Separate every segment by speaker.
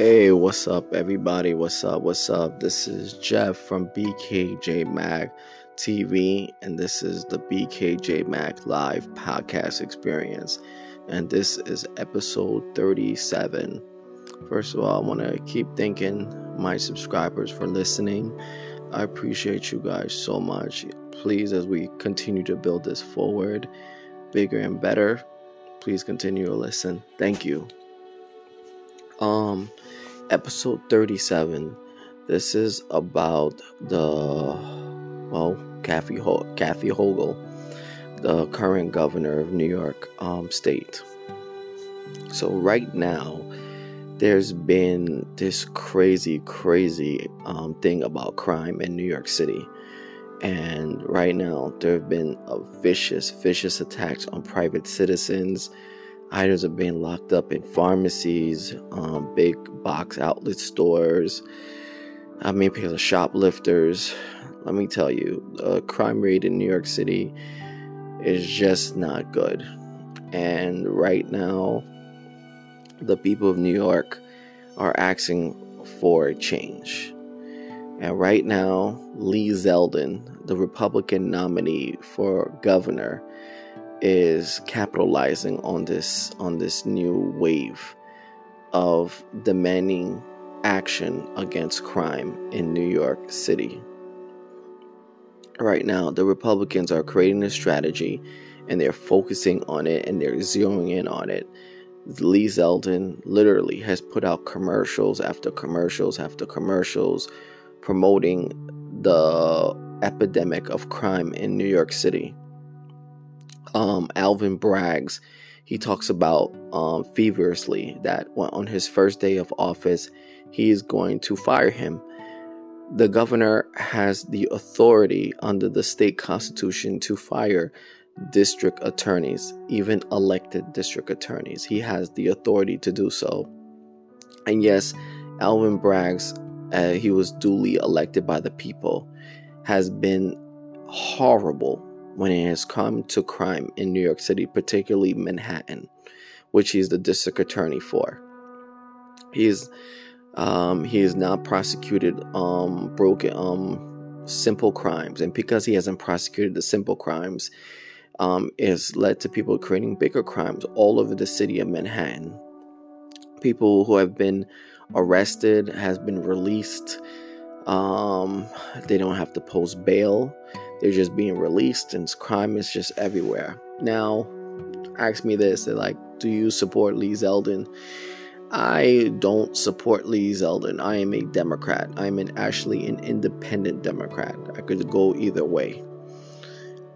Speaker 1: Hey, what's up, everybody? What's up? What's up? This is Jeff from BKJ Mag TV, and this is the BKJ Mag Live podcast experience. And this is episode 37. First of all, I want to keep thanking my subscribers for listening. I appreciate you guys so much. Please, as we continue to build this forward, bigger and better, please continue to listen. Thank you. Um, episode 37. This is about the well, Kathy Ho- Kathy Hochul, the current governor of New York um, State. So right now, there's been this crazy, crazy um, thing about crime in New York City. And right now, there have been a vicious, vicious attacks on private citizens, Items are being locked up in pharmacies, um, big box outlet stores. I mean, because of shoplifters. Let me tell you, the crime rate in New York City is just not good. And right now, the people of New York are asking for a change. And right now, Lee Zeldin, the Republican nominee for governor, is capitalizing on this on this new wave of demanding action against crime in New York City. Right now, the Republicans are creating a strategy and they're focusing on it and they're zeroing in on it. Lee Zeldin literally has put out commercials after commercials after commercials promoting the epidemic of crime in New York City um, Alvin Braggs, he talks about um, feverishly that on his first day of office, he is going to fire him. The governor has the authority under the state constitution to fire district attorneys, even elected district attorneys. He has the authority to do so. And yes, Alvin Braggs, uh, he was duly elected by the people, has been horrible when it has come to crime in New York City, particularly Manhattan, which he's the district attorney for. He's um, he is not prosecuted um, broken um, simple crimes, and because he hasn't prosecuted the simple crimes, um, it's led to people creating bigger crimes all over the city of Manhattan. People who have been arrested has been released. Um, they don't have to post bail. They're just being released, and crime is just everywhere. Now, ask me this: they're like, do you support Lee Zeldin? I don't support Lee Zeldin. I am a Democrat. I'm an actually an independent Democrat. I could go either way.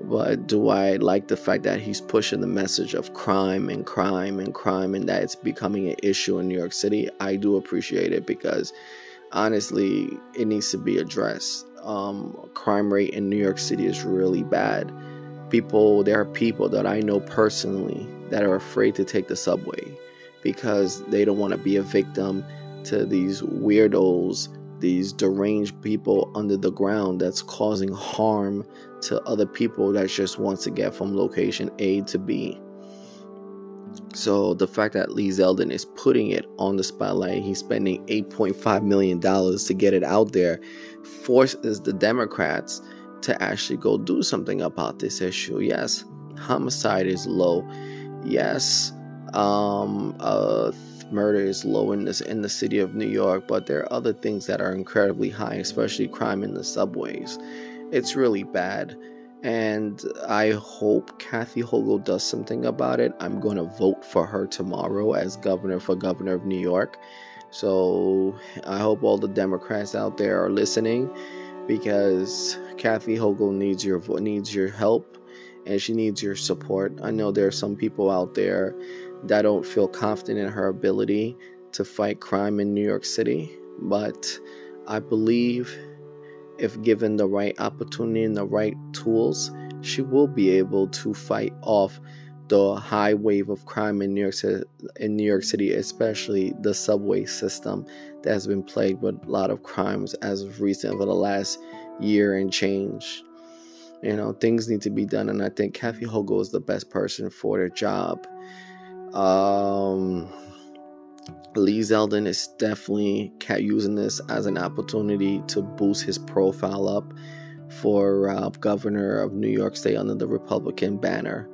Speaker 1: But do I like the fact that he's pushing the message of crime and crime and crime and that it's becoming an issue in New York City? I do appreciate it because honestly, it needs to be addressed um, crime rate in New York City is really bad. People, there are people that I know personally that are afraid to take the subway because they don't want to be a victim to these weirdos, these deranged people under the ground that's causing harm to other people that just wants to get from location A to B. So the fact that Lee Zeldin is putting it on the spotlight, he's spending 8.5 million dollars to get it out there, forces the Democrats to actually go do something about this issue. Yes, homicide is low. Yes, um, uh, murder is low in this in the city of New York, but there are other things that are incredibly high, especially crime in the subways. It's really bad and I hope Kathy Hochul does something about it. I'm going to vote for her tomorrow as governor for governor of New York. So I hope all the Democrats out there are listening because Kathy Hochul needs your needs your help and she needs your support. I know there are some people out there that don't feel confident in her ability to fight crime in New York City, but I believe if given the right opportunity and the right tools, she will be able to fight off the high wave of crime in New York City, in New York City, especially the subway system that has been plagued with a lot of crimes as of recent over the last year and change. You know, things need to be done, and I think Kathy Hochul is the best person for the job. Um, Lee Zeldin is definitely using this as an opportunity to boost his profile up for uh, governor of New York State under the Republican banner.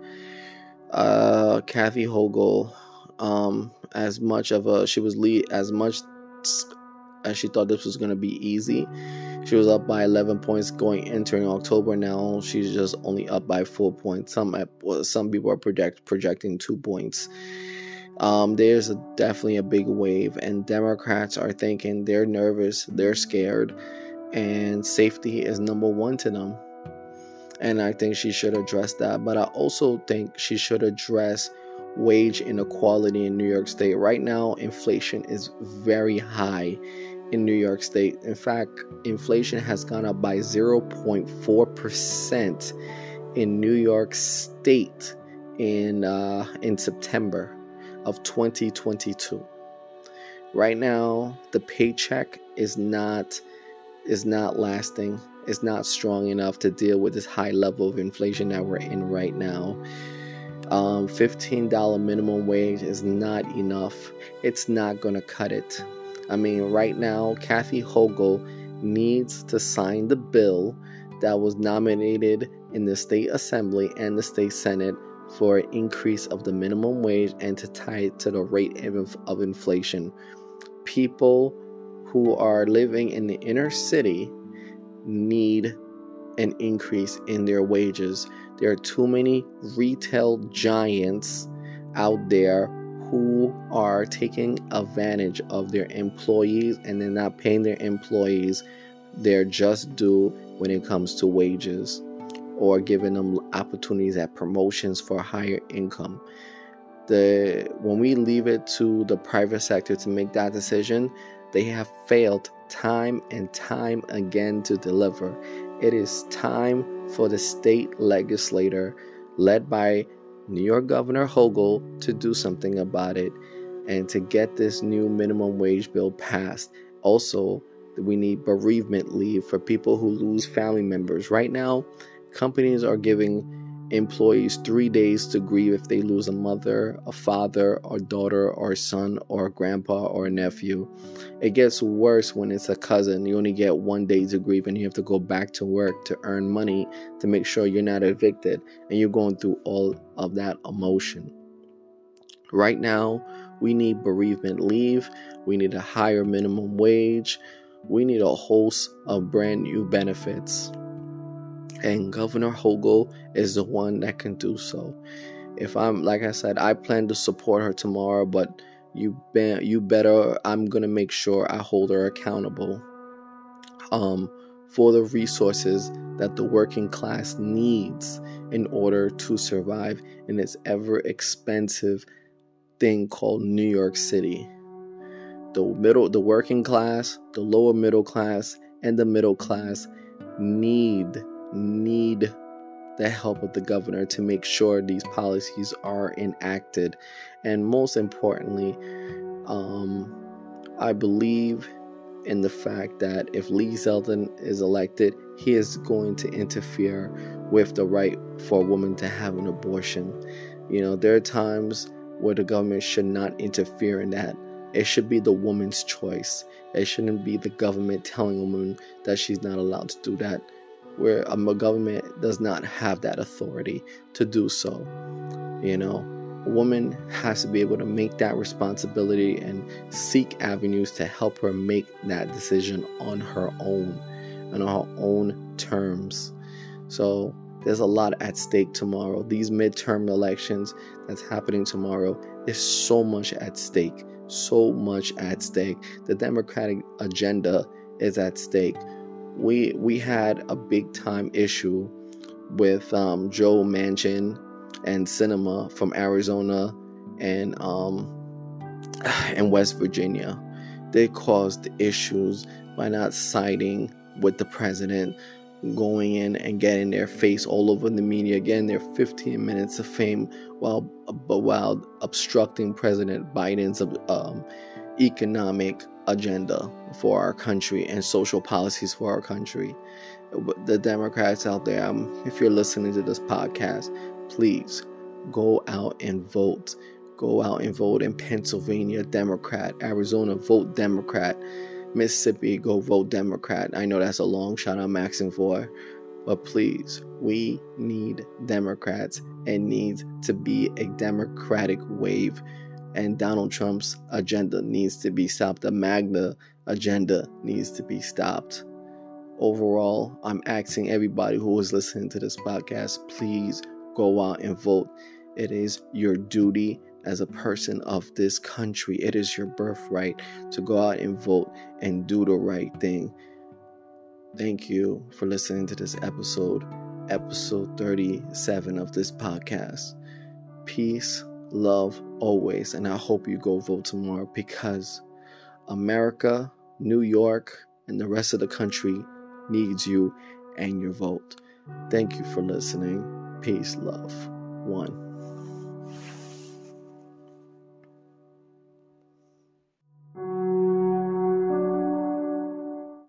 Speaker 1: Uh, Kathy Hochul, um, as much of a she was lead as much as she thought this was going to be easy. She was up by 11 points going entering October. Now she's just only up by four points. Some some people are project projecting two points. Um, there's a, definitely a big wave, and Democrats are thinking they're nervous, they're scared, and safety is number one to them. And I think she should address that. But I also think she should address wage inequality in New York State. Right now, inflation is very high in New York State. In fact, inflation has gone up by 0.4% in New York State in uh, in September of 2022. Right now, the paycheck is not is not lasting. is not strong enough to deal with this high level of inflation that we're in right now. Um, $15 minimum wage is not enough. It's not going to cut it. I mean, right now, Kathy Hochul needs to sign the bill that was nominated in the state assembly and the state senate for an increase of the minimum wage and to tie it to the rate of, inflation. People who are living in the inner city need an increase in their wages. There are too many retail giants out there who are taking advantage of their employees and they're not paying their employees their just due when it comes to wages or giving them opportunities at promotions for higher income. The when we leave it to the private sector to make that decision, they have failed time and time again to deliver. It is time for the state legislator led by New York Governor Hochul to do something about it and to get this new minimum wage bill passed. Also, we need bereavement leave for people who lose family members. Right now, companies are giving employees three days to grieve if they lose a mother, a father, a daughter, or a son, or a grandpa, or a nephew. It gets worse when it's a cousin. You only get one day to grieve, and you have to go back to work to earn money to make sure you're not evicted, and you're going through all of that emotion. Right now, we need bereavement leave, we need a higher minimum wage, we need a host of brand new benefits and Governor Hochul is the one that can do so. If I'm like I said, I plan to support her tomorrow, but you be, you better I'm gonna make sure I hold her accountable um, for the resources that the working class needs in order to survive in this ever expensive thing called New York City. The middle, the working class, the lower middle class, and the middle class need need the help of the governor to make sure these policies are enacted. And most importantly, um, I believe in the fact that if Lee Zeldin is elected, he is going to interfere with the right for a woman to have an abortion. You know, there are times where the government should not interfere in that. It should be the woman's choice. It shouldn't be the government telling a woman that she's not allowed to do that where a government does not have that authority to do so. You know, a woman has to be able to make that responsibility and seek avenues to help her make that decision on her own and on her own terms. So there's a lot at stake tomorrow. These midterm elections that's happening tomorrow is so much at stake. So much at stake. The Democratic agenda is at stake we we had a big time issue with um, Joe Manchin and Sinema from Arizona and um, and West Virginia. They caused issues by not siding with the president, going in and getting their face all over the media, getting their 15 minutes of fame while but while obstructing President Biden's um, economic agenda for our country and social policies for our country. The Democrats out there, um, if you're listening to this podcast, please go out and vote. go out and vote. In Pennsylvania, Democrat. Arizona, vote Democrat. Mississippi, go vote Democrat. I know that's a long shot I'm asking for, but please, we need Democrats. and needs to be a Democratic wave, and Donald Trump's agenda needs to be stopped. The MAGA agenda needs to be stopped. Overall, I'm asking everybody who is listening to this podcast, please go out and vote. It is your duty as a person of this country. It is your birthright to go out and vote and do the right thing. Thank you for listening to this episode, episode 37 of this podcast. Peace, love, always. And I hope you go vote tomorrow because America, New York, and the rest of the country needs you and your vote. Thank you for listening. Peace, love. One.